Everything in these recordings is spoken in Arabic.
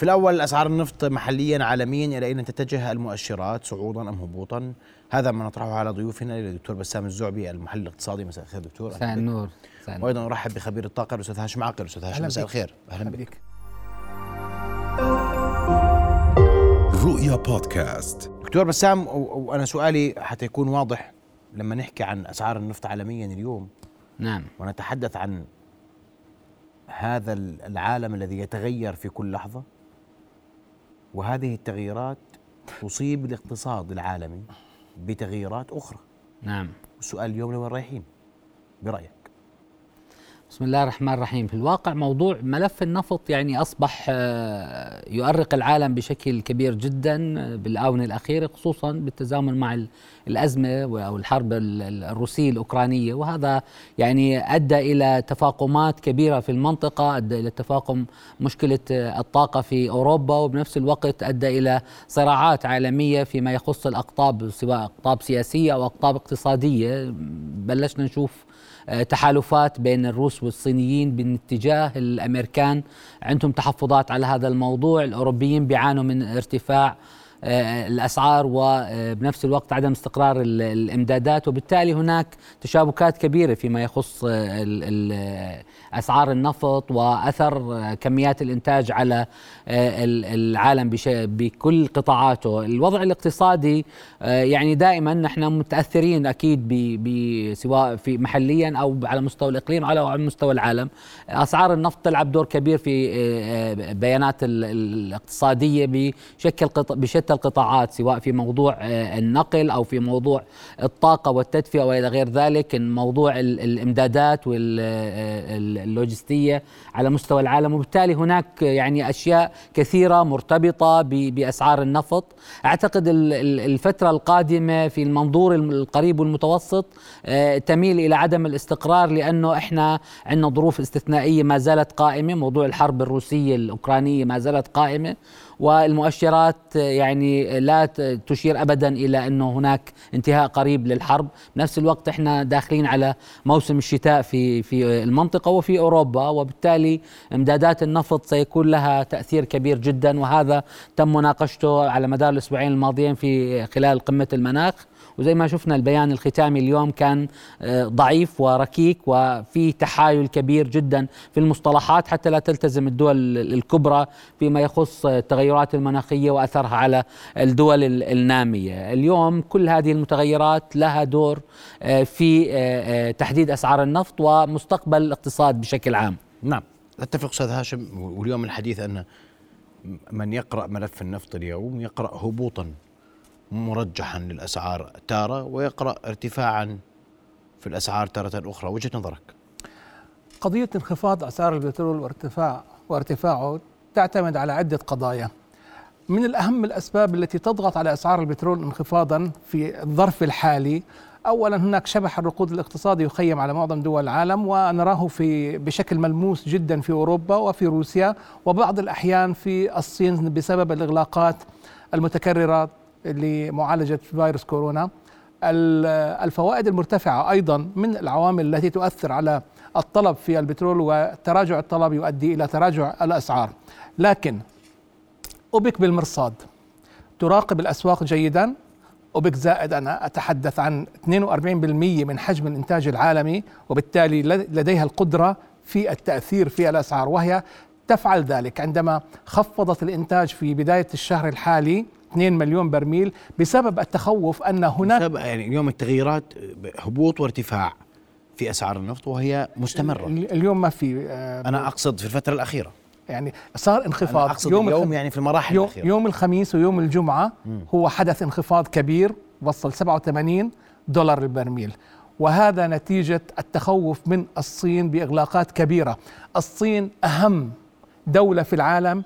في الأول أسعار النفط محليا عالميا إلى أين تتجه المؤشرات صعودا أم هبوطا؟ هذا ما نطرحه على ضيوفنا الدكتور بسام الزعبي المحلل الاقتصادي. مساء الخير دكتور. مساء النور وأيضا أرحب بخبير الطاقة الأستاذ هاشم عاقل. أستاذ هاشم مساء الخير. أهلا بك. رؤيا بودكاست. دكتور بسام وأنا سؤالي حتى يكون واضح. لما نحكي عن أسعار النفط عالميا اليوم نعم. ونتحدث عن هذا العالم الذي يتغير في كل لحظة وهذه التغييرات تصيب الاقتصاد العالمي بتغييرات أخرى. نعم. السؤال اليوم لوين رايحين؟ برأيك؟ بسم الله الرحمن الرحيم. في الواقع موضوع ملف النفط يعني أصبح آه، يؤرق العالم بشكل كبير جدا آه، بالآونة الأخيرة خصوصا بالتزامن مع الأزمة أو الحرب الروسية الأوكرانية. وهذا يعني أدى إلى تفاقمات كبيرة في المنطقة أدى إلى تفاقم مشكلة آه، الطاقة في أوروبا وبنفس الوقت أدى إلى صراعات عالمية فيما يخص الأقطاب سواء أقطاب سياسية أو أقطاب اقتصادية. بلشنا نشوف تحالفات بين الروس والصينيين باتجاه الأمريكان. عندهم تحفظات على هذا الموضوع. الأوروبيين بيعانوا من ارتفاع آه، الأسعار وبنفس الوقت عدم استقرار الإمدادات. وبالتالي هناك تشابكات كبيرة فيما يخص آه، أسعار النفط وأثر كميات الإنتاج على العالم بكل قطاعاته، الوضع الاقتصادي يعني دائما نحن متأثرين أكيد سواء في محليا أو على مستوى الإقليم على مستوى العالم، أسعار النفط تلعب دور كبير في بيانات الاقتصادية بشكل بشتى القطاعات سواء في موضوع آه، النقل أو في موضوع الطاقة والتدفئة وإلى غير ذلك موضوع الإمدادات واللوجستيه آه، على مستوى العالم. وبالتالي هناك يعني أشياء كثيرة مرتبطة بأسعار النفط. أعتقد الفترة القادمة في المنظور القريب والمتوسط آه، تميل إلى عدم الاستقرار لأنه إحنا عندنا ظروف استثنائية ما زالت قائمة. موضوع الحرب الروسية الأوكرانية ما زالت قائمة. والمؤشرات يعني لا تشير ابدا إلى انه هناك انتهاء قريب للحرب، بنفس الوقت إحنا داخلين على موسم الشتاء في في المنطقة وفي أوروبا وبالتالي إمدادات النفط سيكون لها تأثير كبير جدا وهذا تم مناقشته على مدار الأسبوعين الماضيين في خلال قمة المناخ. وزي ما شفنا البيان الختامي اليوم كان آه، ضعيف وركيك وفي تحايل كبير جدا في المصطلحات حتى لا تلتزم الدول الكبرى فيما يخص التغيرات المناخية وأثرها على الدول النامية، اليوم كل هذه المتغيرات لها دور آه، في آه، تحديد أسعار النفط ومستقبل الاقتصاد بشكل عام. نعم، أتفق أستاذ هاشم واليوم الحديث أن من يقرأ ملف النفط اليوم يقرأ هبوطا. مرجحا للأسعار. تارة ويقرأ ارتفاعا في الأسعار تارة أخرى. وجهة نظرك؟ قضية انخفاض أسعار البترول وارتفاع وارتفاعه تعتمد على عدة قضايا. من الأهم الأسباب التي تضغط على أسعار البترول انخفاضا في الظرف الحالي اولا هناك شبح الركود الاقتصادي يخيم على معظم دول العالم ونراه في بشكل ملموس جدا في أوروبا وفي روسيا وبعض الأحيان في الصين بسبب الإغلاقات المتكررة لمعالجة فيروس كورونا. الفوائد المرتفعة أيضا من العوامل التي تؤثر على الطلب في البترول وتراجع الطلب يؤدي إلى تراجع الأسعار. لكن أوبك بالمرصاد. تراقب الأسواق جيدا. أوبك زائد أنا أتحدث عن 42% من حجم الإنتاج العالمي وبالتالي لديها القدرة في التأثير في الأسعار وهي تفعل ذلك عندما خفضت الإنتاج في بداية الشهر الحالي 2 مليون برميل بسبب التخوف أن هناك بسبب يعني اليوم التغييرات هبوط وارتفاع في أسعار النفط وهي مستمرة. اليوم ما في آه أنا أقصد في الفترة الأخيرة. يعني صار انخفاض. أنا أقصد يوم اليوم يعني في المراحل يوم, الأخيرة. يوم الخميس ويوم الجمعة م. هو حدث انخفاض كبير وصل 87 دولار البرميل. وهذا نتيجة التخوف من الصين بإغلاقات كبيرة. الصين أهم دولة في العالم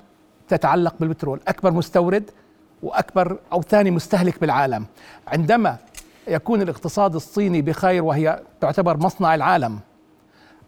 تتعلق بالبترول أكبر مستورد وأكبر أو ثاني مستهلك بالعالم عندما يكون الاقتصاد الصيني بخير وهي تعتبر مصنع العالم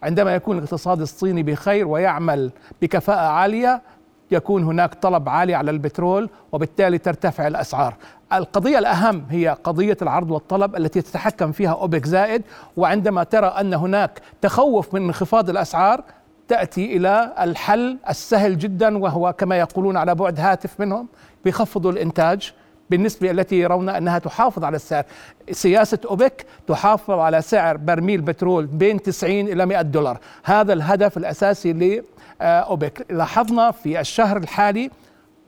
عندما يكون الاقتصاد الصيني بخير ويعمل بكفاءة عالية يكون هناك طلب عالي على البترول وبالتالي ترتفع الأسعار. القضية الأهم هي قضية العرض والطلب التي تتحكم فيها أوبك زائد وعندما ترى أن هناك تخوف من انخفاض الأسعار تأتي إلى الحل السهل جدا وهو كما يقولون على بعد هاتف منهم بيخفضوا الإنتاج بالنسبة التي يرون أنها تحافظ على السعر. سياسة أوبك تحافظ على سعر برميل بترول بين 90 إلى 100 دولار. هذا الهدف الأساسي لأوبك. لاحظنا في الشهر الحالي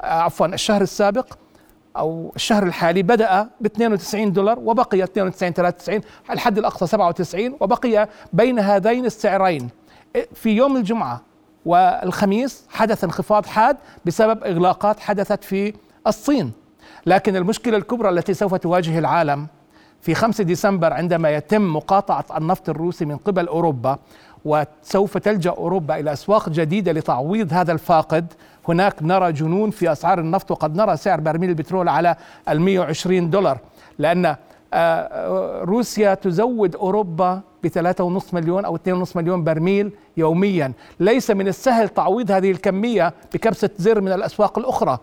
عفوا الشهر السابق أو الشهر الحالي بدأ ب 92 دولار وبقي 92 93 الحد الأقصى 97 وبقي بين هذين السعرين. في يوم الجمعة والخميس حدث انخفاض حاد بسبب إغلاقات حدثت في الصين. لكن المشكلة الكبرى التي سوف تواجه العالم في 5 ديسمبر عندما يتم مقاطعة النفط الروسي من قبل أوروبا وسوف تلجأ أوروبا إلى أسواق جديدة لتعويض هذا الفاقد. هناك نرى جنون في أسعار النفط وقد نرى سعر برميل البترول على ال 120 دولار لأن آه، روسيا تزود أوروبا ب 3.5 مليون أو 2.5 مليون برميل يوميا. ليس من السهل تعويض هذه الكمية بكبسة زر من الأسواق الأخرى.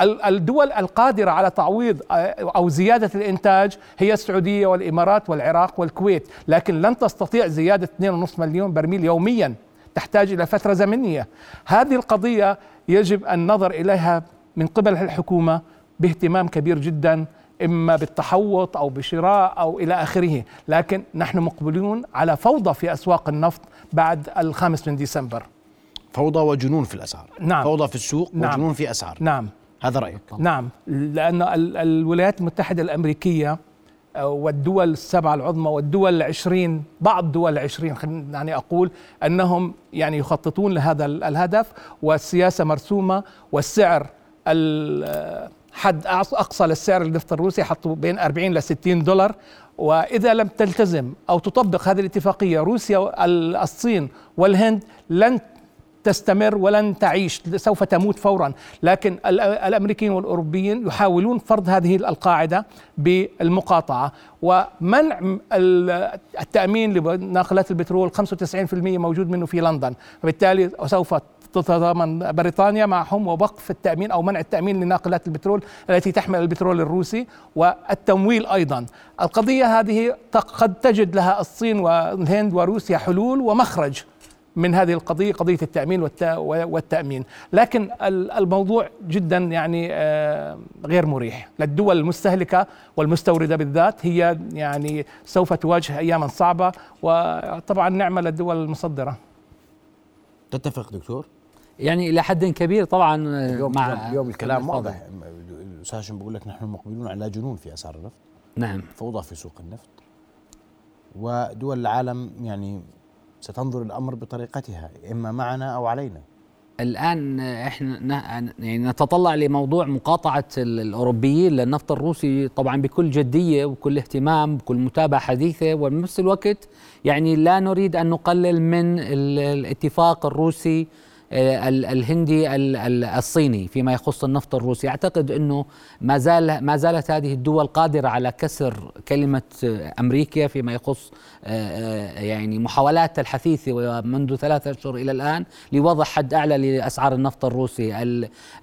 الدول القادرة على تعويض آه، أو زيادة الإنتاج هي السعودية والإمارات والعراق والكويت. لكن لن تستطيع زيادة 2.5 مليون برميل يوميا. تحتاج إلى فترة زمنية. هذه القضية يجب النظر إليها من قبل الحكومة باهتمام كبير جدا إما بالتحوط أو بشراء أو إلى آخره. لكن نحن مقبلون على فوضى في أسواق النفط بعد الخامس من ديسمبر. فوضى وجنون في الأسعار. نعم. فوضى في السوق نعم. وجنون في أسعار. نعم. هذا رأيك. نعم لأن الولايات المتحدة الأمريكية آه، والدول السبعة العظمى والدول العشرين بعض دول العشرين يعني أقول أنهم يعني يخططون لهذا الهدف والسياسة مرسومة والسعر حد أقصى للسعر النفط الروسي حطوا بين 40 ل 60 دولار. وإذا لم تلتزم أو تطبق هذه الاتفاقية روسيا الصين والهند لن تستمر ولن تعيش سوف تموت فورا. لكن الأمريكيين والأوروبيين يحاولون فرض هذه القاعدة بالمقاطعة. ومنع التأمين لناقلات البترول 95% موجود منه في لندن. وبالتالي سوف تتضامن بريطانيا معهم ووقف التأمين أو منع التأمين لناقلات البترول التي تحمل البترول الروسي والتمويل أيضا. القضية هذه قد تجد لها الصين والهند وروسيا حلول ومخرج. من هذه القضية قضية التأمين والتأمين. لكن الموضوع جدا يعني آه، غير مريح. للدول المستهلكة والمستوردة بالذات هي يعني سوف تواجه أياما صعبة وطبعا نعمة للدول المصدرة. تتفق دكتور؟ يعني إلى حد كبير طبعا آه، اليوم مع اليوم الكلام واضح. الأستاذ هاشم بقول لك؟ نحن مقبلون على جنون في أسعار النفط. نعم. فوضى في سوق النفط. ودول العالم يعني ستنظر الأمر بطريقتها إما معنا أو علينا. الآن إحنا يعني نتطلع لموضوع مقاطعة الأوروبيين للنفط الروسي طبعا بكل جدية وكل اهتمام بكل متابعة حديثة وبنفس الوقت يعني لا نريد أن نقلل من الاتفاق الروسي الهندي الصيني فيما يخص النفط الروسي. أعتقد إنه ما زال ما زالت هذه الدول قادرة على كسر كلمة أمريكا فيما يخص آه، آه، يعني محاولات الحثيثه منذ ثلاثة أشهر إلى الآن لوضع حد أعلى لأسعار النفط الروسي.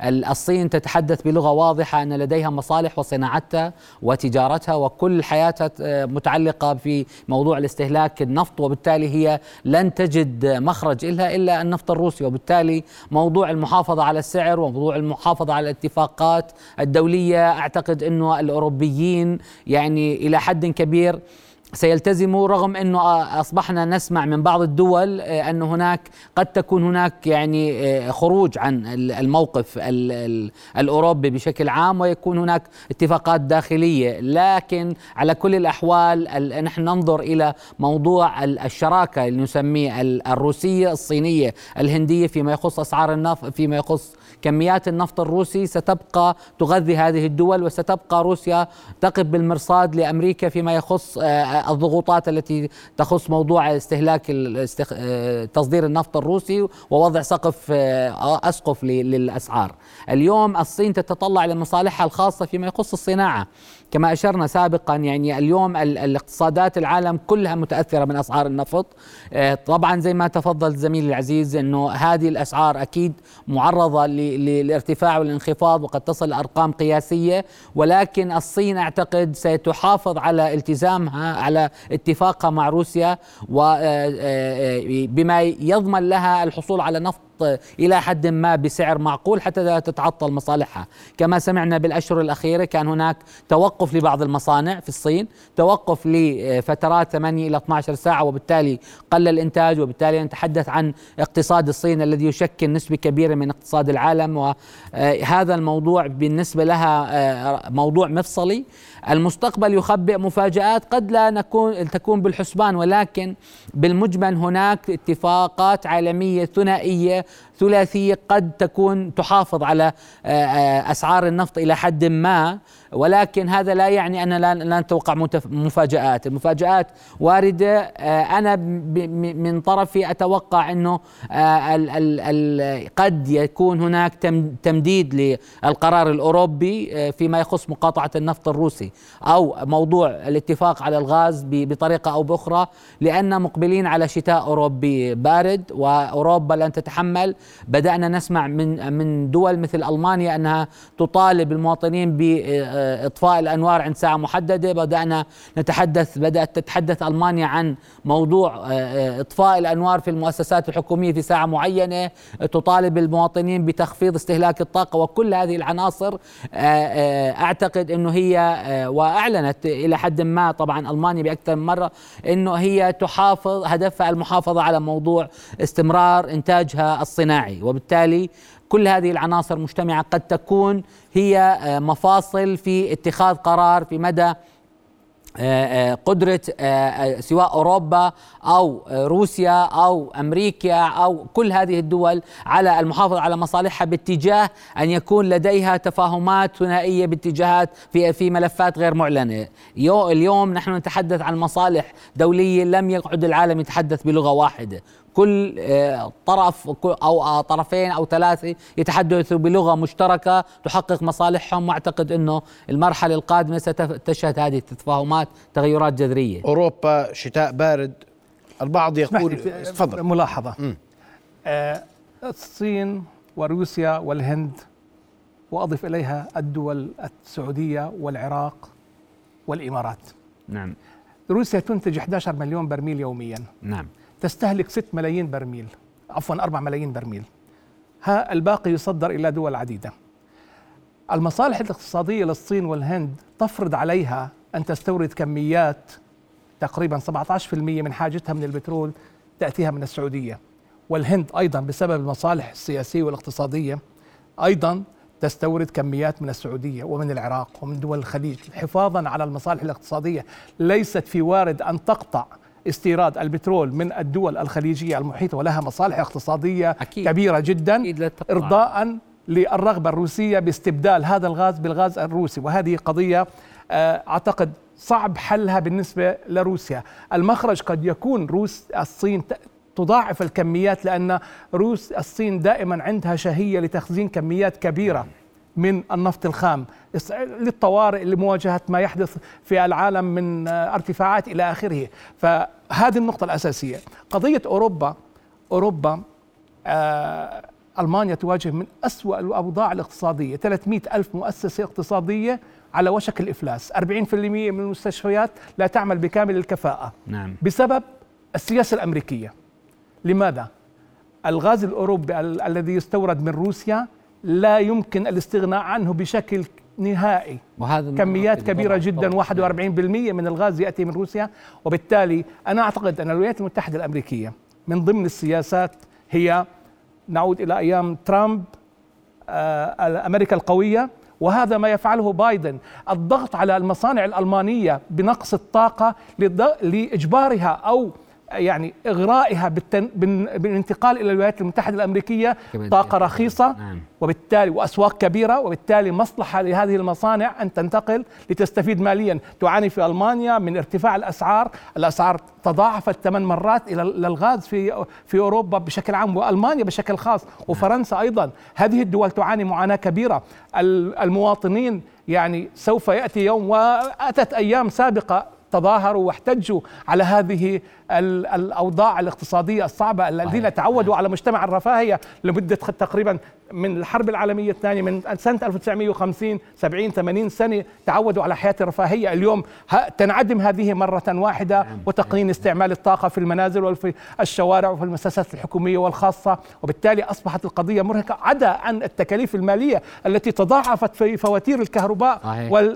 الصين تتحدث بلغة واضحة أن لديها مصالح وصناعتها وتجارتها وكل حياتها متعلقة في موضوع الاستهلاك النفط وبالتالي هي لن تجد مخرج لها إلا النفط الروسي. وبالتالي وبالتالي موضوع المحافظة على السعر وموضوع المحافظة على الاتفاقات الدولية أعتقد أنه الأوروبيين يعني إلى حد كبير سيلتزموا رغم إنه أصبحنا نسمع من بعض الدول آه، أن هناك قد تكون هناك يعني آه، خروج عن الموقف الأوروبي بشكل عام ويكون هناك اتفاقات داخلية. لكن على كل الأحوال نحن ننظر إلى موضوع الشراكة اللي نسميه الروسية الصينية الهندية فيما يخص أسعار النفط فيما يخص كميات النفط الروسي ستبقى تغذي هذه الدول وستبقى روسيا تقف بالمرصاد لأمريكا فيما يخص آه، الضغوطات التي تخص موضوع استهلاك آه، تصدير النفط الروسي ووضع سقف آه، أسقف للأسعار. اليوم الصين تتطلع لمصالحها الخاصة فيما يخص الصناعة. كما أشرنا سابقا يعني اليوم الاقتصادات العالم كلها متأثرة من أسعار النفط. طبعا زي ما تفضل زميلي العزيز إنه هذه الأسعار أكيد معرضة للارتفاع والانخفاض وقد تصل لأرقام قياسية. ولكن الصين أعتقد ستحافظ على التزامها على اتفاقها مع روسيا وبما يضمن لها الحصول على نفط إلى حد ما بسعر معقول حتى لا تتعطل مصالحها كما سمعنا بالأشهر الأخيرة كان هناك توقف لبعض المصانع في الصين توقف لفترات 8 إلى 12 ساعة وبالتالي قل الإنتاج وبالتالي نتحدث عن اقتصاد الصين الذي يشكل نسبة كبيرة من اقتصاد العالم. وهذا الموضوع بالنسبة لها آه، موضوع مفصلي. المستقبل يخبئ مفاجآت قد لا نكون تكون بالحسبان ولكن بالمجمل هناك اتفاقات عالمية ثنائية ثلاثية قد تكون تحافظ على آه، آه، أسعار النفط إلى حد ما ولكن هذا لا يعني أن لا نتوقع مفاجآت. المفاجآت واردة. آه، أنا من طرفي أتوقع أنه قد يكون هناك تمديد للقرار الأوروبي فيما يخص مقاطعة النفط الروسي أو موضوع الاتفاق على الغاز بطريقة أو بأخرى لأن مقبلين على شتاء أوروبي بارد وأوروبا لن تتحمل بدأنا نسمع من من دول مثل ألمانيا أنها تطالب المواطنين بإطفاء الأنوار عند ساعة محددة. بدأنا نتحدث بدأت تتحدث ألمانيا عن موضوع آه، آه، إطفاء الأنوار في المؤسسات الحكومية في ساعة معينة. تطالب المواطنين بتخفيض استهلاك الطاقة وكل هذه العناصر. آه، أعتقد أنه هي وأعلنت إلى حد ما طبعا ألمانيا بأكثر من مرة أنه هي تحافظ هدفها المحافظة على موضوع استمرار إنتاجها الصناعي. الاجتماعي. وبالتالي كل هذه العناصر مجتمعة قد تكون هي آه، مفاصل في اتخاذ قرار في مدى آه، آه، قدرة سواء أوروبا أو روسيا أو أمريكا أو كل هذه الدول على المحافظة على مصالحها باتجاه أن يكون لديها تفاهمات ثنائية باتجاهات في في ملفات غير معلنة. اليوم نحن نتحدث عن مصالح دولية لم يقعد العالم يتحدث بلغة واحدة. كل آه، طرف أو آه، طرفين أو ثلاثة يتحدثوا بلغة مشتركة تحقق مصالحهم وأعتقد إنه المرحلة القادمة ستشهد هذه التفاهمات تغيرات جذرية. أوروبا شتاء بارد البعض يقول تفضل ملاحظة آه الصين وروسيا والهند وأضف إليها الدول السعودية والعراق والإمارات. نعم. روسيا تنتج 11 مليون برميل يوميا. نعم. تستهلك 6 ملايين برميل عفوا 4 ملايين برميل. ها الباقي يصدر إلى دول عديدة. المصالح الاقتصادية للصين والهند تفرض عليها أن تستورد كميات تقريبا 17% من حاجتها من البترول تأتيها من السعودية. والهند أيضا بسبب المصالح السياسية والاقتصادية أيضا تستورد كميات من السعودية ومن العراق ومن دول الخليج حفاظا على المصالح الاقتصادية. ليست في وارد أن تقطع استيراد البترول من الدول الخليجية المحيطة ولها مصالح اقتصادية أكيد. كبيرة جدا أكيد إرضاء للرغبة الروسية باستبدال هذا الغاز بالغاز الروسي. وهذه قضية آه، أعتقد صعب حلها بالنسبة لروسيا. المخرج قد يكون روس الصين تضاعف الكميات لأن روس الصين دائما عندها شهية لتخزين كميات كبيرة. من النفط الخام. للطوارئ لمواجهة ما يحدث في العالم من ارتفاعات إلى آخره. فهذه النقطة الأساسية. قضية أوروبا أوروبا آه ألمانيا تواجه من أسوأ الأوضاع الاقتصادية. 300 ألف مؤسسة اقتصادية على وشك الإفلاس. 40% من المستشفيات لا تعمل بكامل الكفاءة. نعم. بسبب السياسة الأمريكية. لماذا؟ الغاز الأوروبي الذي يستورد من روسيا لا يمكن الاستغناء عنه بشكل نهائي. وهذا كميات كبيرة جدا 41% من الغاز يأتي من روسيا وبالتالي أنا أعتقد أن الولايات المتحدة الأمريكية من ضمن السياسات هي نعود إلى أيام ترامب آه، أمريكا القوية وهذا ما يفعله بايدن. الضغط على المصانع الألمانية بنقص الطاقة لإجبارها أو يعني إغرائها بالتن... بالانتقال إلى الولايات المتحدة الأمريكية طاقة رخيصة نعم. وبالتالي وأسواق كبيرة وبالتالي مصلحة لهذه المصانع أن تنتقل لتستفيد ماليا. تعاني في ألمانيا من ارتفاع الأسعار. الأسعار تضاعفت ثمان مرات إلى الغاز في في أوروبا بشكل عام وألمانيا بشكل خاص وفرنسا أيضا. هذه الدول تعاني معاناة كبيرة. المواطنين يعني سوف يأتي يوم وأتت أيام سابقة تظاهروا واحتجوا على هذه الأوضاع الاقتصادية الصعبة الذين تعودوا على مجتمع الرفاهية لمدة تقريبا من الحرب العالمية الثانية من سنة 1950 70 80 سنة تعودوا على حياة الرفاهية. اليوم تنعدم هذه مرة واحدة. وتقنين استعمال الطاقة في المنازل وفي الشوارع وفي المؤسسات الحكومية والخاصة. وبالتالي أصبحت القضية مرهقة عدا عن التكاليف المالية التي تضاعفت في فواتير الكهرباء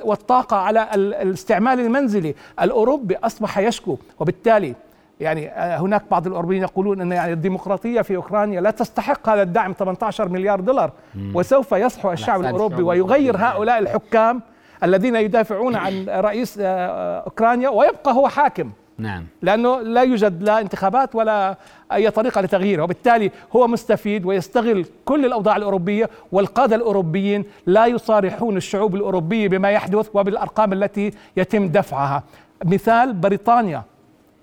والطاقة على الاستعمال المنزلي. الأوروبي أصبح يشكو. وبالتالي يعني آه، هناك بعض الاوروبيين يقولون إن يعني الديمقراطية في أوكرانيا لا تستحق هذا الدعم 18 مليار دولار. وسوف يصحو الشعب الأوروبي ويغير هؤلاء الحكام الذين يدافعون عن رئيس آه، آه، أوكرانيا ويبقى هو حاكم. نعم. لأنه لا يوجد لا انتخابات ولا أي طريقة لتغييره. وبالتالي هو مستفيد ويستغل كل الأوضاع الأوروبية والقادة الأوروبيين لا يصارحون الشعوب الأوروبية بما يحدث وبالأرقام التي يتم دفعها. مثال بريطانيا.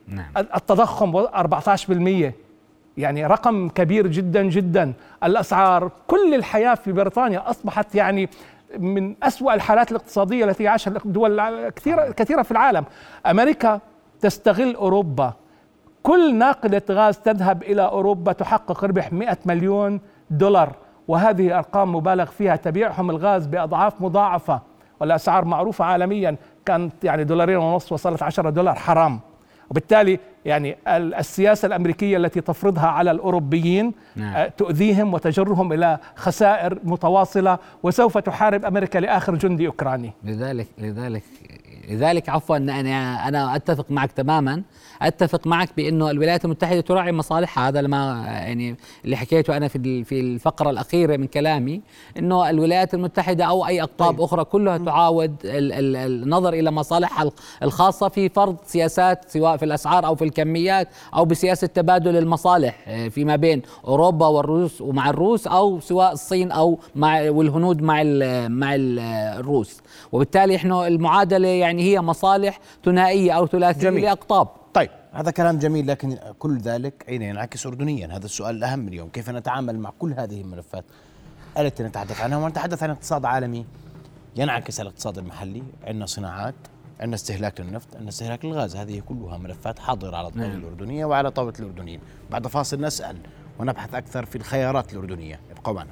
نعم. التضخم 14% يعني رقم كبير جدا جدا. الأسعار كل الحياة في بريطانيا أصبحت يعني من أسوأ الحالات الاقتصادية التي يعيشها دول كثيرة كثيرة في العالم. أمريكا تستغل أوروبا. كل ناقلة غاز تذهب إلى أوروبا تحقق ربح 100 مليون دولار. وهذه أرقام مبالغ فيها تبيعهم الغاز بأضعاف مضاعفة. والأسعار معروفة عالميا. كانت يعني دولارين ونص وصلت 10 دولار. حرام. وبالتالي يعني السياسة الأمريكية التي تفرضها على الأوروبيين نعم. آه، تؤذيهم وتجرهم إلى خسائر متواصلة وسوف تحارب أمريكا لآخر جندي أوكراني لذلك لذلك لذلك عفوا أنا أنا أتفق معك تماما. أتفق معك بأنه الولايات المتحدة تراعي مصالحها. هذا لما يعني اللي حكيته أنا في في الفقرة الأخيرة من كلامي إنه الولايات المتحدة أو أي أقطاب طيب. أخرى كلها تعاود النظر إلى مصالحها الخاصة في فرض سياسات سواء في الأسعار أو في الكميات أو بسياسة تبادل المصالح آه، فيما بين أوروبا والروس ومع الروس أو سواء الصين أو مع والهنود مع مع الروس. وبالتالي إحنا المعادلة يعني هي مصالح ثنائية أو ثلاثية لأقطاب. طيب هذا كلام جميل لكن كل ذلك أين ينعكس اردنيا؟ هذا السؤال الأهم اليوم. كيف نتعامل مع كل هذه الملفات؟ التي نتحدث عنها ونتحدث عن اقتصاد عالمي ينعكس على الاقتصاد المحلي. عندنا صناعات عندنا استهلاك للنفط عندنا استهلاك للغاز. هذه كلها ملفات حاضرة على الطاولة نعم. الأردنية وعلى طاولة الأردنيين. بعد فاصل نسأل ونبحث أكثر في الخيارات الأردنية. ابقوا معنا.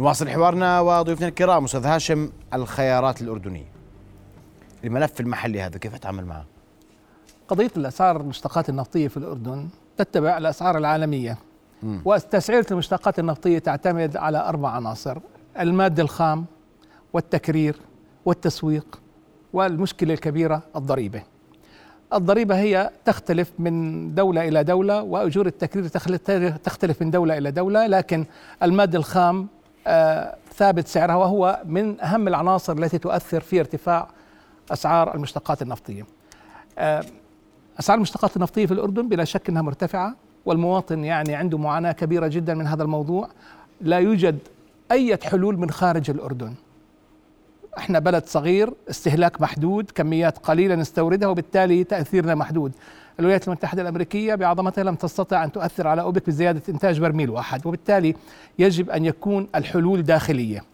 نواصل حوارنا وضيوفنا الكرام أستاذ هاشم الخيارات الأردنية الملف المحلي هذا كيف أتعامل معه؟ قضية الأسعار المشتقات النفطية في الأردن تتبع الأسعار العالمية. وتسعيرة المشتقات النفطية تعتمد على أربع عناصر المادة الخام والتكرير والتسويق والمشكلة الكبيرة الضريبة الضريبة هي تختلف من دولة إلى دولة وأجور التكرير تختلف من دولة إلى دولة لكن المادة الخام ثابت سعرها وهو من أهم العناصر التي تؤثر في ارتفاع أسعار المشتقات النفطية. آه، أسعار المشتقات النفطية في الأردن بلا شك إنها مرتفعة والمواطن يعني عنده معاناة كبيرة جدا من هذا الموضوع. لا يوجد أي حلول من خارج الأردن. إحنا بلد صغير استهلاك محدود كميات قليلة نستوردها وبالتالي تأثيرنا محدود الولايات المتحدة الأمريكية بعظمتها لم تستطع أن تؤثر على أوبك بزيادة إنتاج برميل واحد وبالتالي يجب أن يكون الحلول داخلية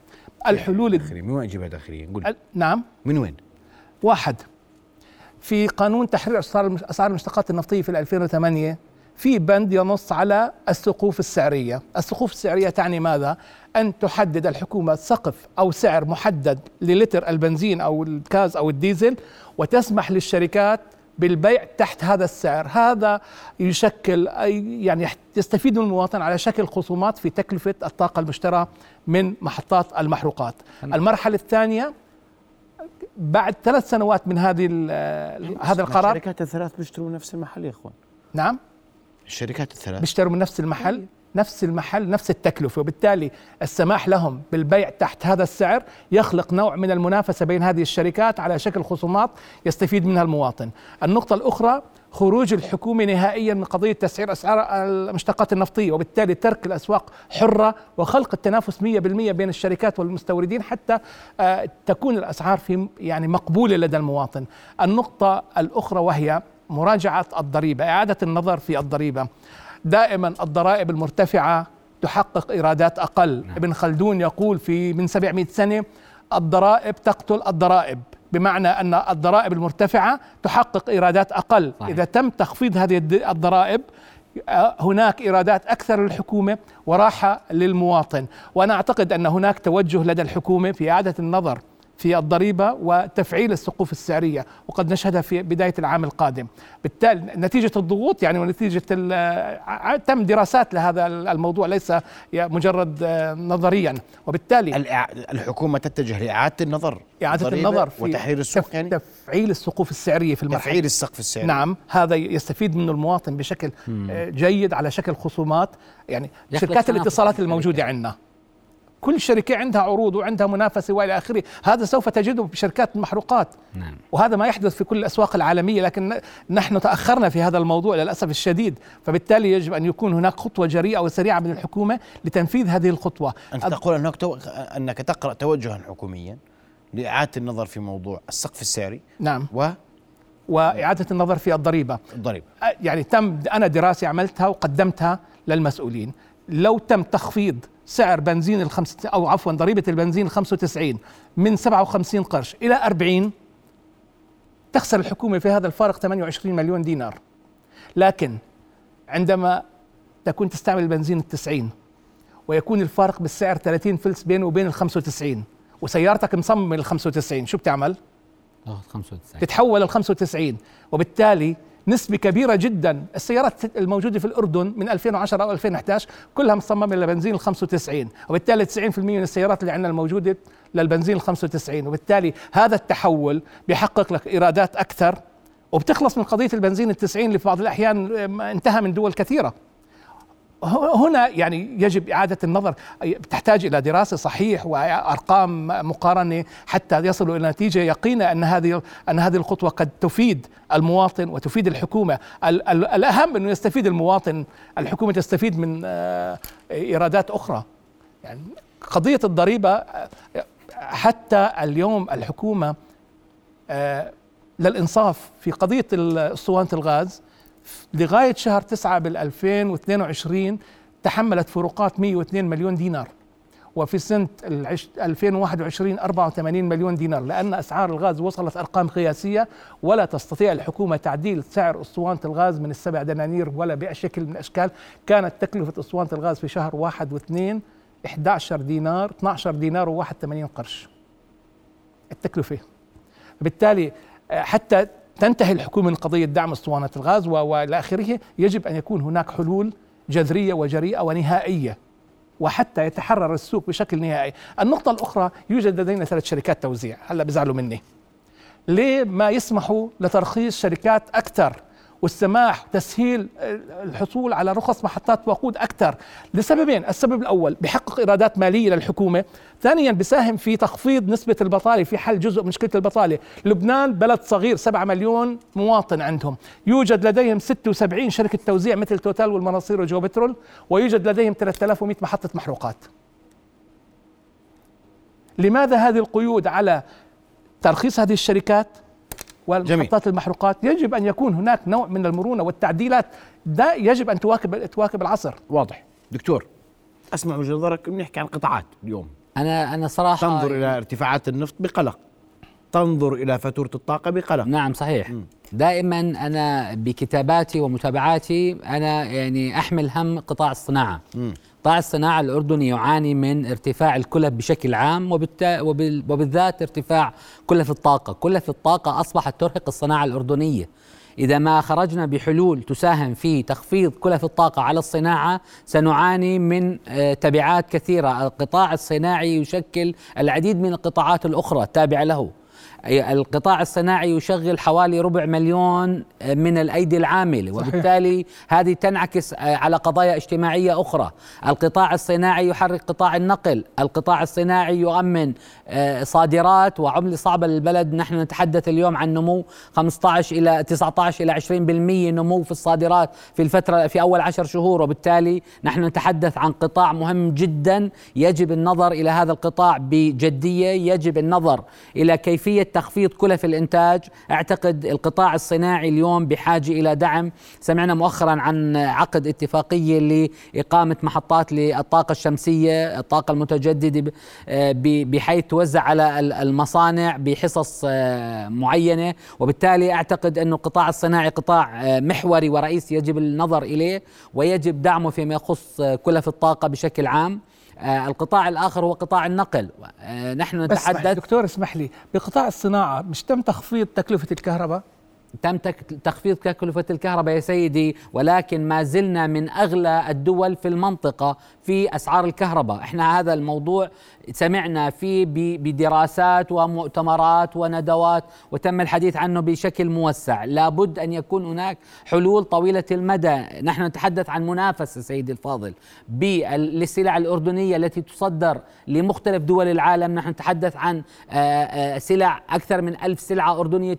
الحلول داخلية من وين أجيبها داخلية؟ نقول نعم من وين؟ واحد في قانون تحرير أسعار المشتقات النفطية في 2008 في بند ينص على السقوف السعرية السقوف السعرية تعني ماذا؟ أن تحدد الحكومة سقف أو سعر محدد للتر البنزين أو الكاز أو الديزل وتسمح للشركات بالبيع تحت هذا السعر. هذا يشكل يعني يستفيد المواطن على شكل خصومات في تكلفة الطاقة المشترى من محطات المحروقات. المرحلة الثانية بعد ثلاث سنوات من هذه هذا القرار الشركات الثلاث بيشتروا نفس المحل يا إخوان. نعم. الشركات الثلاث. بيشتروا من نفس المحل. نفس المحل نفس التكلفة وبالتالي السماح لهم بالبيع تحت هذا السعر يخلق نوع من المنافسة بين هذه الشركات على شكل خصومات يستفيد منها المواطن. النقطة الأخرى خروج الحكومة نهائيا من قضية تسعير أسعار المشتقات النفطية وبالتالي ترك الأسواق حرة وخلق التنافس 100% بين الشركات والمستوردين حتى آه، تكون الأسعار في يعني مقبولة لدى المواطن. النقطة الأخرى وهي مراجعة الضريبة إعادة النظر في الضريبة. دائما الضرائب المرتفعة تحقق إيرادات أقل نعم. ابن خلدون يقول في من 700 سنة الضرائب تقتل الضرائب بمعنى أن الضرائب المرتفعة تحقق إيرادات أقل صحيح. إذا تم تخفيض هذه الضرائب آه، هناك إيرادات أكثر للحكومة وراحة للمواطن وأنا أعتقد أن هناك توجه لدى الحكومة في اعاده النظر في الضريبة وتفعيل السقوف السعرية وقد نشهدها في بداية العام القادم. بالتالي نتيجة الضغوط يعني ونتيجة تم دراسات لهذا الموضوع ليس مجرد نظريا. وبالتالي الحكومة تتجه لإعادة النظر إعادة النظر في وتحرير السوق يعني؟ تفعيل السقوف السعرية في المرحلة. تفعيل السقف السعري نعم هذا يستفيد منه المواطن بشكل مم. جيد على شكل خصومات. يعني شركات الاتصالات الموجودة عندنا. كل شركة عندها عروض وعندها منافسة وإلى آخره. هذا سوف تجده في شركات المحروقات نعم. وهذا ما يحدث في كل الأسواق العالمية لكن نحن تأخرنا في هذا الموضوع للأسف الشديد. فبالتالي يجب أن يكون هناك خطوة جريئة وسريعة من الحكومة لتنفيذ هذه الخطوة. أنت تقول أنك, تو... أنك تقرأ توجها حكوميا لإعادة النظر في موضوع السقف السعري نعم. و وإعادة النظر في الضريبة. الضريبة. يعني تم أنا دراسة عملتها وقدمتها للمسؤولين. لو تم تخفيض سعر بنزين الخمس أو عفوا ضريبة البنزين 95 من 57 قرش إلى 40 تخسر الحكومة في هذا الفارق 28 مليون دينار. لكن عندما تكون تستعمل البنزين التسعين ويكون الفارق بالسعر 30 فلس بينه وبين ال 95 وسيارتك مصممه لل 95 شو بتعمل؟ 95 تتحول ال 95 وبالتالي نسبة كبيرة جدا. السيارات الموجودة في الأردن من 2010 أو 2011 كلها مصممة لبنزين ال 95 وبالتالي 90% من السيارات اللي عندنا الموجودة للبنزين ال 95 وبالتالي هذا التحول بيحقق لك إيرادات أكثر وبتخلص من قضية البنزين التسعين اللي في بعض الأحيان انتهى من دول كثيرة. هنا يعني يجب إعادة النظر. تحتاج إلى دراسة صحيح وأرقام مقارنة حتى يصلوا إلى نتيجة يقينة أن هذه أن هذه الخطوة قد تفيد المواطن وتفيد الحكومة. الأهم أنه يستفيد المواطن. الحكومة تستفيد من آه، إيرادات أخرى. يعني قضية الضريبة حتى اليوم الحكومة آه، للإنصاف في قضية اسطوانة الغاز لغاية شهر تسعة بال 2022 تحملت فروقات 102 مليون دينار وفي سنة 2021 84 مليون دينار لأن أسعار الغاز وصلت أرقام قياسية ولا تستطيع الحكومة تعديل سعر أسطوانة الغاز من السبع دنانير ولا بأي شكل من الأشكال. كانت تكلفة أسطوانة الغاز في شهر واحد واثنين 11 دينار 12 دينار و81 قرش. التكلفة. بالتالي حتى تنتهي الحكومة من قضية دعم اسطوانه الغاز وإلى آخره يجب أن يكون هناك حلول جذرية وجريئة ونهائية وحتى يتحرر السوق بشكل نهائي. النقطة الأخرى يوجد لدينا ثلاث شركات توزيع. هلا بزعلوا مني. ليه ما يسمحوا لترخيص شركات أكثر؟ والسماح تسهيل الحصول على رخص محطات وقود أكثر. لسببين السبب الأول بحقق إيرادات مالية للحكومة. ثانيا بساهم في تخفيض نسبة البطالة في حل جزء من مشكلة البطالة. لبنان بلد صغير 7 مليون مواطن عندهم. يوجد لديهم 76 شركة توزيع مثل توتال والمناصير وجو بترول ويوجد لديهم 3100 محطة محروقات. لماذا هذه القيود على ترخيص هذه الشركات؟ والمحطات المحروقات يجب أن يكون هناك نوع من المرونة والتعديلات. ده يجب أن تواكب تواكب العصر. واضح. دكتور. أسمع وجهة نظرك بنحكي عن قطاعات اليوم. أنا أنا صراحة تنظر إلى ارتفاعات النفط بقلق. تنظر إلى فاتورة الطاقة بقلق. نعم صحيح. م. دائما أنا بكتاباتي ومتابعاتي أنا يعني أحمل هم قطاع الصناعة. م. قطاع الصناعة الأردني يعاني من ارتفاع الكلف بشكل عام وبالذات ارتفاع كلف الطاقة. كلف الطاقة أصبحت ترهق الصناعة الأردنية. إذا ما خرجنا بحلول تساهم في تخفيض كلف الطاقة على الصناعة سنعاني من آه، تبعات كثيرة. القطاع الصناعي يشكل العديد من القطاعات الأخرى التابعة له. القطاع الصناعي يشغل حوالي ربع مليون آه، من الأيدي العاملة. وبالتالي هذه تنعكس آه، على قضايا اجتماعية أخرى. القطاع الصناعي يحرك قطاع النقل. القطاع الصناعي يؤمن آه، صادرات وعملة صعبة للبلد. نحن نتحدث اليوم عن نمو 15 إلى 19 إلى 20% نمو في الصادرات في الفترة في أول عشر شهور. وبالتالي نحن نتحدث عن قطاع مهم جدا. يجب النظر إلى هذا القطاع بجدية. يجب النظر إلى كيفية لتخفيض كلف الإنتاج. أعتقد القطاع الصناعي اليوم بحاجة إلى دعم. سمعنا مؤخرا عن عقد اتفاقية لإقامة محطات للطاقة الشمسية الطاقة المتجددة آه، بحيث توزع على المصانع بحصص آه، معينة. وبالتالي أعتقد انه القطاع الصناعي قطاع آه، محوري ورئيسي يجب النظر إليه ويجب دعمه فيما يخص كلف الطاقة بشكل عام. القطاع الآخر هو قطاع النقل. آه نحن نتحدث دكتور اسمح لي. بقطاع الصناعة مش تم تخفيض تكلفة الكهرباء؟ تم تخفيض تكلفة الكهرباء يا سيدي ولكن ما زلنا من أغلى الدول في المنطقة في أسعار الكهرباء. إحنا هذا الموضوع سمعنا فيه بدراسات ومؤتمرات وندوات وتم الحديث عنه بشكل موسع. لابد أن يكون هناك حلول طويلة المدى. نحن نتحدث عن منافسة سيدي الفاضل بالسلع الأردنية التي تصدر لمختلف دول العالم. نحن نتحدث عن سلع أكثر من ألف سلعة أردنية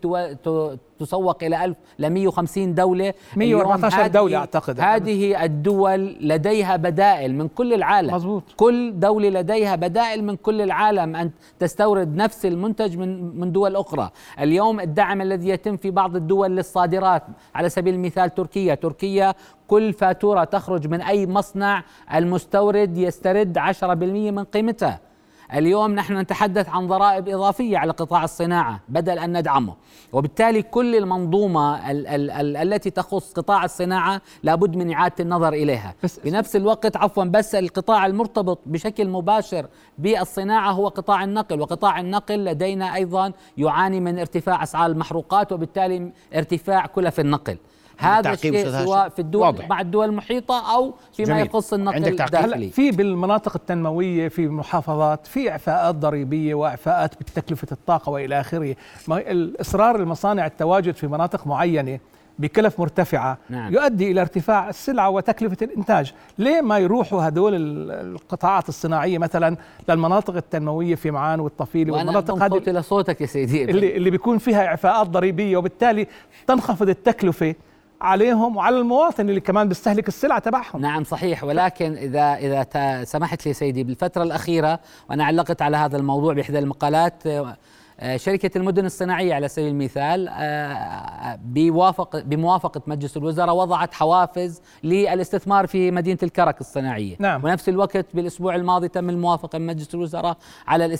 تسوق إلى 1000 ل 150 دولة. 114 دولة أعتقد. هذه الدول لديها بدائل من كل العالم. مزبوط. كل دولة لديها بدائل من كل العالم أن تستورد نفس المنتج من من دول أخرى. اليوم الدعم الذي يتم في بعض الدول للصادرات على سبيل المثال تركيا. تركيا كل فاتورة تخرج من أي مصنع المستورد يسترد 10% من قيمتها. اليوم نحن نتحدث عن ضرائب إضافية على قطاع الصناعة بدل أن ندعمه. وبالتالي كل المنظومة ال ال ال التي تخص قطاع الصناعة لابد من إعادة النظر إليها. بس بنفس الوقت عفوا بس القطاع المرتبط بشكل مباشر بالصناعة هو قطاع النقل وقطاع النقل لدينا أيضا يعاني من ارتفاع أسعار المحروقات وبالتالي ارتفاع كلف النقل. هذا الشيء سواء في الدول واضح. مع الدول المحيطة أو فيما جميل. يخص النقل الداخلي. في بالمناطق التنموية في المحافظات في إعفاءات ضريبية وإعفاءات بتكلفة الطاقة وإلى آخره. الإصرار المصانع التواجد في مناطق معينة بكلف مرتفعة نعم. يؤدي إلى ارتفاع السلعة وتكلفة الإنتاج. ليه ما يروحوا هدول القطاعات الصناعية مثلا للمناطق التنموية في معان والطفيلة والمناطق هذه؟ صوتي لصوتك يا سيدي. اللي, اللي بيكون فيها إعفاءات ضريبية وبالتالي تنخفض التكلفة عليهم وعلى المواطن اللي كمان بيستهلك السلعه تبعهم. نعم صحيح. ولكن إذا إذا سمحت لي سيدي بالفترة الأخيرة وأنا علقت على هذا الموضوع بإحدى المقالات شركة المدن الصناعية على سبيل المثال آه، بوافق بموافقة مجلس الوزراء وضعت حوافز للاستثمار في مدينة الكرك الصناعية. نعم. ونفس الوقت بالأسبوع الماضي تم الموافقة من مجلس الوزراء على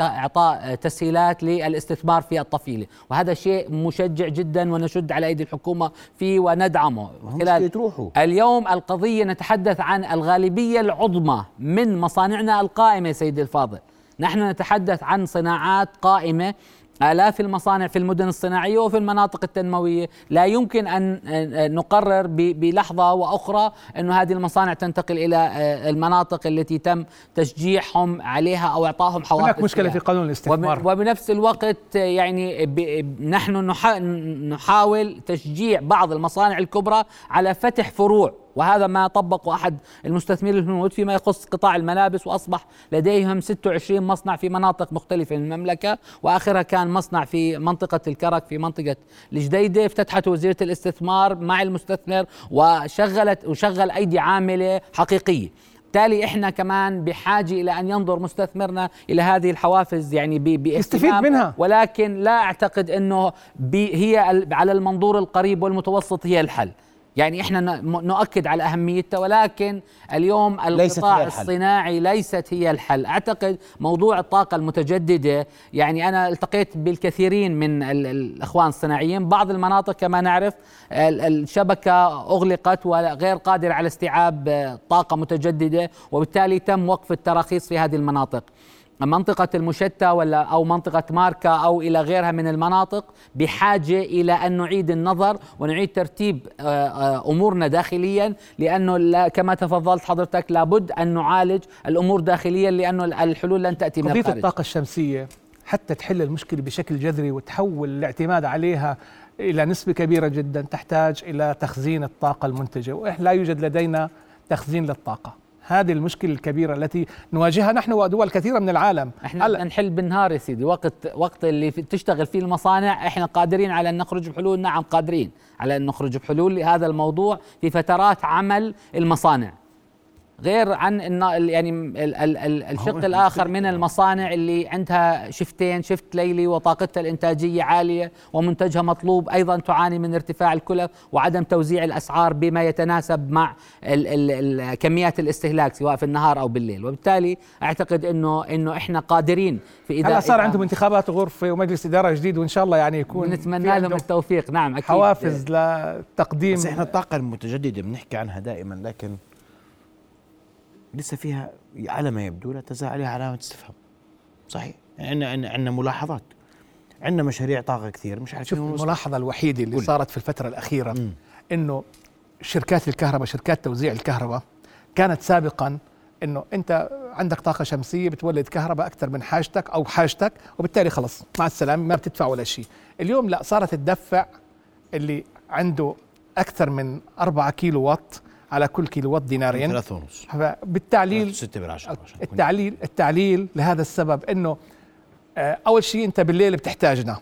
إعطاء تسهيلات للاستثمار في الطفيلة. وهذا شيء مشجع جدا ونشد على أيدي الحكومة فيه وندعمه. خلال اليوم القضية نتحدث عن الغالبية العظمى من مصانعنا القائمة سيدي الفاضل. نحن نتحدث عن صناعات قائمة آلاف المصانع في المدن الصناعية وفي المناطق التنموية. لا يمكن أن نقرر بلحظة وأخرى أن هذه المصانع تنتقل إلى آه، المناطق التي تم تشجيعهم عليها أو إعطائهم حوافز هناك مشكلة في قانون الاستثمار. وبنفس الوقت يعني نحن نحاول تشجيع بعض المصانع الكبرى على فتح فروع. وهذا ما طبقه أحد المستثمرين الهنود فيما يخص قطاع الملابس وأصبح لديهم 26 مصنع في مناطق مختلفة من المملكة وآخرها كان مصنع في منطقة الكرك في منطقة الجديدة. افتتحته وزيرة الاستثمار مع المستثمر وشغلت وشغل أيدي عاملة حقيقية. بالتالي إحنا كمان بحاجة إلى أن ينظر مستثمرنا إلى هذه الحوافز يعني يستفيد منها. ولكن لا أعتقد إنه هي على المنظور القريب والمتوسط هي الحل. يعني إحنا نؤكد على أهميتها ولكن اليوم القطاع الصناعي ليست هي الحل. أعتقد موضوع الطاقة المتجددة يعني أنا التقيت بالكثيرين من الإخوان الصناعيين بعض المناطق كما نعرف الشبكة أغلقت وغير قادره على استيعاب طاقة متجددة وبالتالي تم وقف التراخيص في هذه المناطق. منطقة المشتى ولا أو منطقة ماركا أو إلى غيرها من المناطق بحاجة إلى أن نعيد النظر ونعيد ترتيب آه، آه، أمورنا داخليا لأنه كما تفضلت حضرتك لابد أن نعالج الأمور داخليا لأنه الحلول لن تأتي من الخارج. قضية الطاقة الشمسية حتى تحل المشكلة بشكل جذري وتحول الاعتماد عليها إلى نسبة كبيرة جدا تحتاج إلى تخزين الطاقة المنتجة وإحنا لا يوجد لدينا تخزين للطاقة. هذه المشكلة الكبيرة التي نواجهها نحن ودول كثيرة من العالم. إحنا هل... نحل بالنهار يا سيدي وقت وقت اللي تشتغل فيه المصانع إحنا قادرين على أن نخرج بحلول. نعم قادرين على أن نخرج بحلول لهذا الموضوع في فترات عمل المصانع. غير عن يعني الشق الآخر من المصانع اللي عندها شفتين شفت ليلي وطاقتها الإنتاجية عالية ومنتجها مطلوب أيضا تعاني من ارتفاع الكلف وعدم توزيع الأسعار بما يتناسب مع ال ال ال كميات الاستهلاك سواء في النهار أو بالليل. وبالتالي أعتقد انه إنه إحنا قادرين في اذا هلا صار عندهم انتخابات غرفه ومجلس إدارة جديد وإن شاء الله يعني يكون نتمنى لهم التوفيق. نعم أكيد. حوافز لتقديم بس إحنا الطاقة المتجددة بنحكي عنها دائما لكن لسه فيها على ما يبدو لا تزال عليها علامة استفهام. صحيح. عندنا يعني عندنا ملاحظات. عندنا مشاريع طاقة كثير مش عارفين شوف الملاحظة الوحيدة اللي قل. صارت في الفترة الأخيرة م. إنه شركات الكهرباء شركات توزيع الكهرباء كانت سابقا إنه أنت عندك طاقة شمسية بتولد كهرباء أكثر من حاجتك أو حاجتك وبالتالي خلص مع السلامة ما بتدفع ولا شيء. اليوم لا صارت تدفع اللي عنده أكثر من 4 كيلو وات على كل كيلو وات دينارين ثلاثة ونص. بالتعليل ستة بالعشرة التعليل التعليل لهذا السبب إنه آه، أول شيء أنت بالليل بتحتاجنا.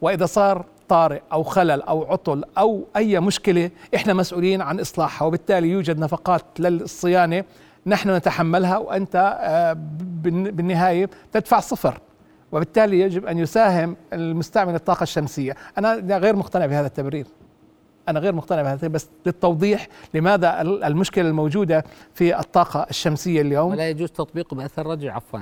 وإذا صار طارئ أو خلل أو عطل أو أي مشكلة إحنا مسؤولين عن إصلاحها. وبالتالي يوجد نفقات للصيانة نحن نتحملها وأنت آه، بالنهاية تدفع صفر. وبالتالي يجب أن يساهم المستعمل الطاقة الشمسية. أنا غير مقتنع بهذا التبرير. أنا غير مقتنع بهذا بس للتوضيح لماذا المشكلة الموجودة في الطاقة الشمسية اليوم. ولا يجوز تطبيقه بأثر رجعي عفوا.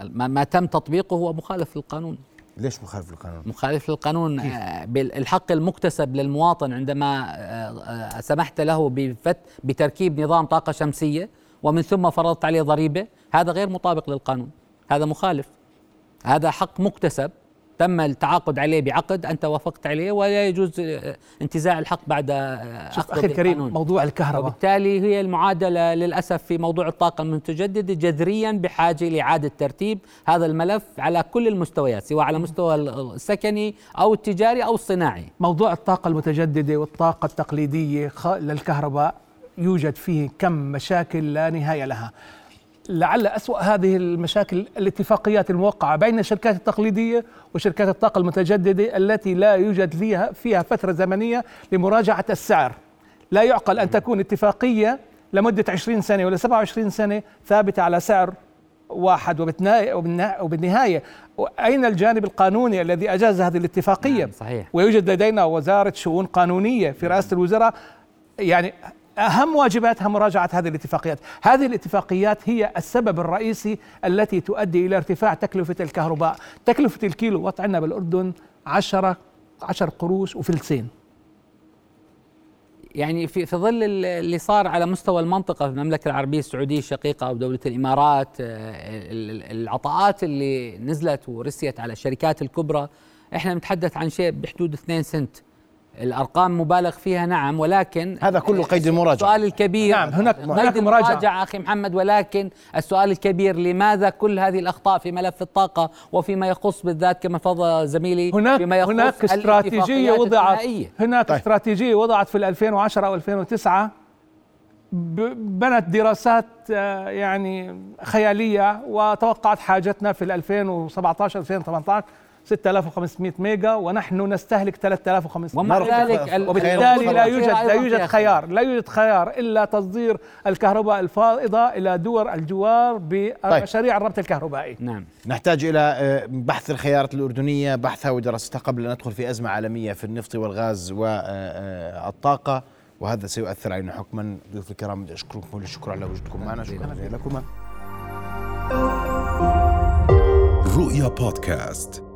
ما, ما تم تطبيقه هو مخالف للقانون. ليش مخالف للقانون؟ مخالف للقانون آه، بالحق المكتسب للمواطن عندما آه، آه، سمحت له بفت بتركيب نظام طاقة شمسية ومن ثم فرضت عليه ضريبة هذا غير مطابق للقانون. هذا مخالف. هذا حق مكتسب. تم التعاقد عليه بعقد أنت وافقت عليه ولا يجوز انتزاع الحق بعد شوف أخي الكريم موضوع الكهرباء. وبالتالي هي المعادلة للأسف في موضوع الطاقة المتجددة جذريا بحاجة لاعاده ترتيب هذا الملف على كل المستويات سواء على مستوى السكني أو التجاري أو الصناعي. موضوع الطاقة المتجددة والطاقة التقليدية للكهرباء يوجد فيه كم مشاكل لا نهاية لها. لعل أسوأ هذه المشاكل الاتفاقيات الموقعة بين الشركات التقليدية وشركات الطاقة المتجددة التي لا يوجد فيها فيها فترة زمنية لمراجعة السعر. لا يعقل أن تكون اتفاقية لمدة 20 سنة ولا 27 سنة ثابتة على سعر واحد وبالنهاية. أين الجانب القانوني الذي أجاز هذه الاتفاقية؟ نعم صحيح. ويوجد لدينا وزارة شؤون قانونية في رئاسة الوزراء. يعني أهم واجباتها مراجعة هذه الاتفاقيات، هذه الاتفاقيات هي السبب الرئيسي التي تؤدي إلى ارتفاع تكلفة الكهرباء، تكلفة الكيلو وات عندنا بالأردن 10 10 قروش وفلسين يعني في في ظل اللي صار على مستوى المنطقة في المملكة العربية السعودية الشقيقه أو دولة الإمارات آه، العطاءات اللي نزلت ورسيت على الشركات الكبرى. إحنا نتحدث عن شيء بحدود 2 سنت. الأرقام مبالغ فيها نعم ولكن هذا كله قيد المراجعة. السؤال الكبير نعم هناك قيد المراجعة أخي محمد ولكن السؤال الكبير لماذا كل هذه الأخطاء في ملف الطاقة وفيما يخص بالذات كما فضل زميلي هناك فيما يخص هناك استراتيجية وضعت هناك طيب. استراتيجية وضعت في 2010 أو 2009 بنت دراسات آه، يعني خيالية وتوقعت حاجتنا في 2017 2018 6500 ميجا ونحن نستهلك 3500 ومع ذلك وبالتالي لا يوجد لا يوجد خيار. لا يوجد خيار إلا تصدير الكهرباء الفائضة إلى دول الجوار بمشاريع طيب. الربط الكهربائي. نعم. نحتاج إلى آه، بحث الخيارات الأردنية بحثها ودراستها قبل أن ندخل في أزمة عالمية في النفط والغاز والطاقه آه، وهذا سيؤثر علينا حكما. ضيوف الكرام أشكركم كل الشكر على وجودكم معنا. شكرا لكم رؤيا بودكاست.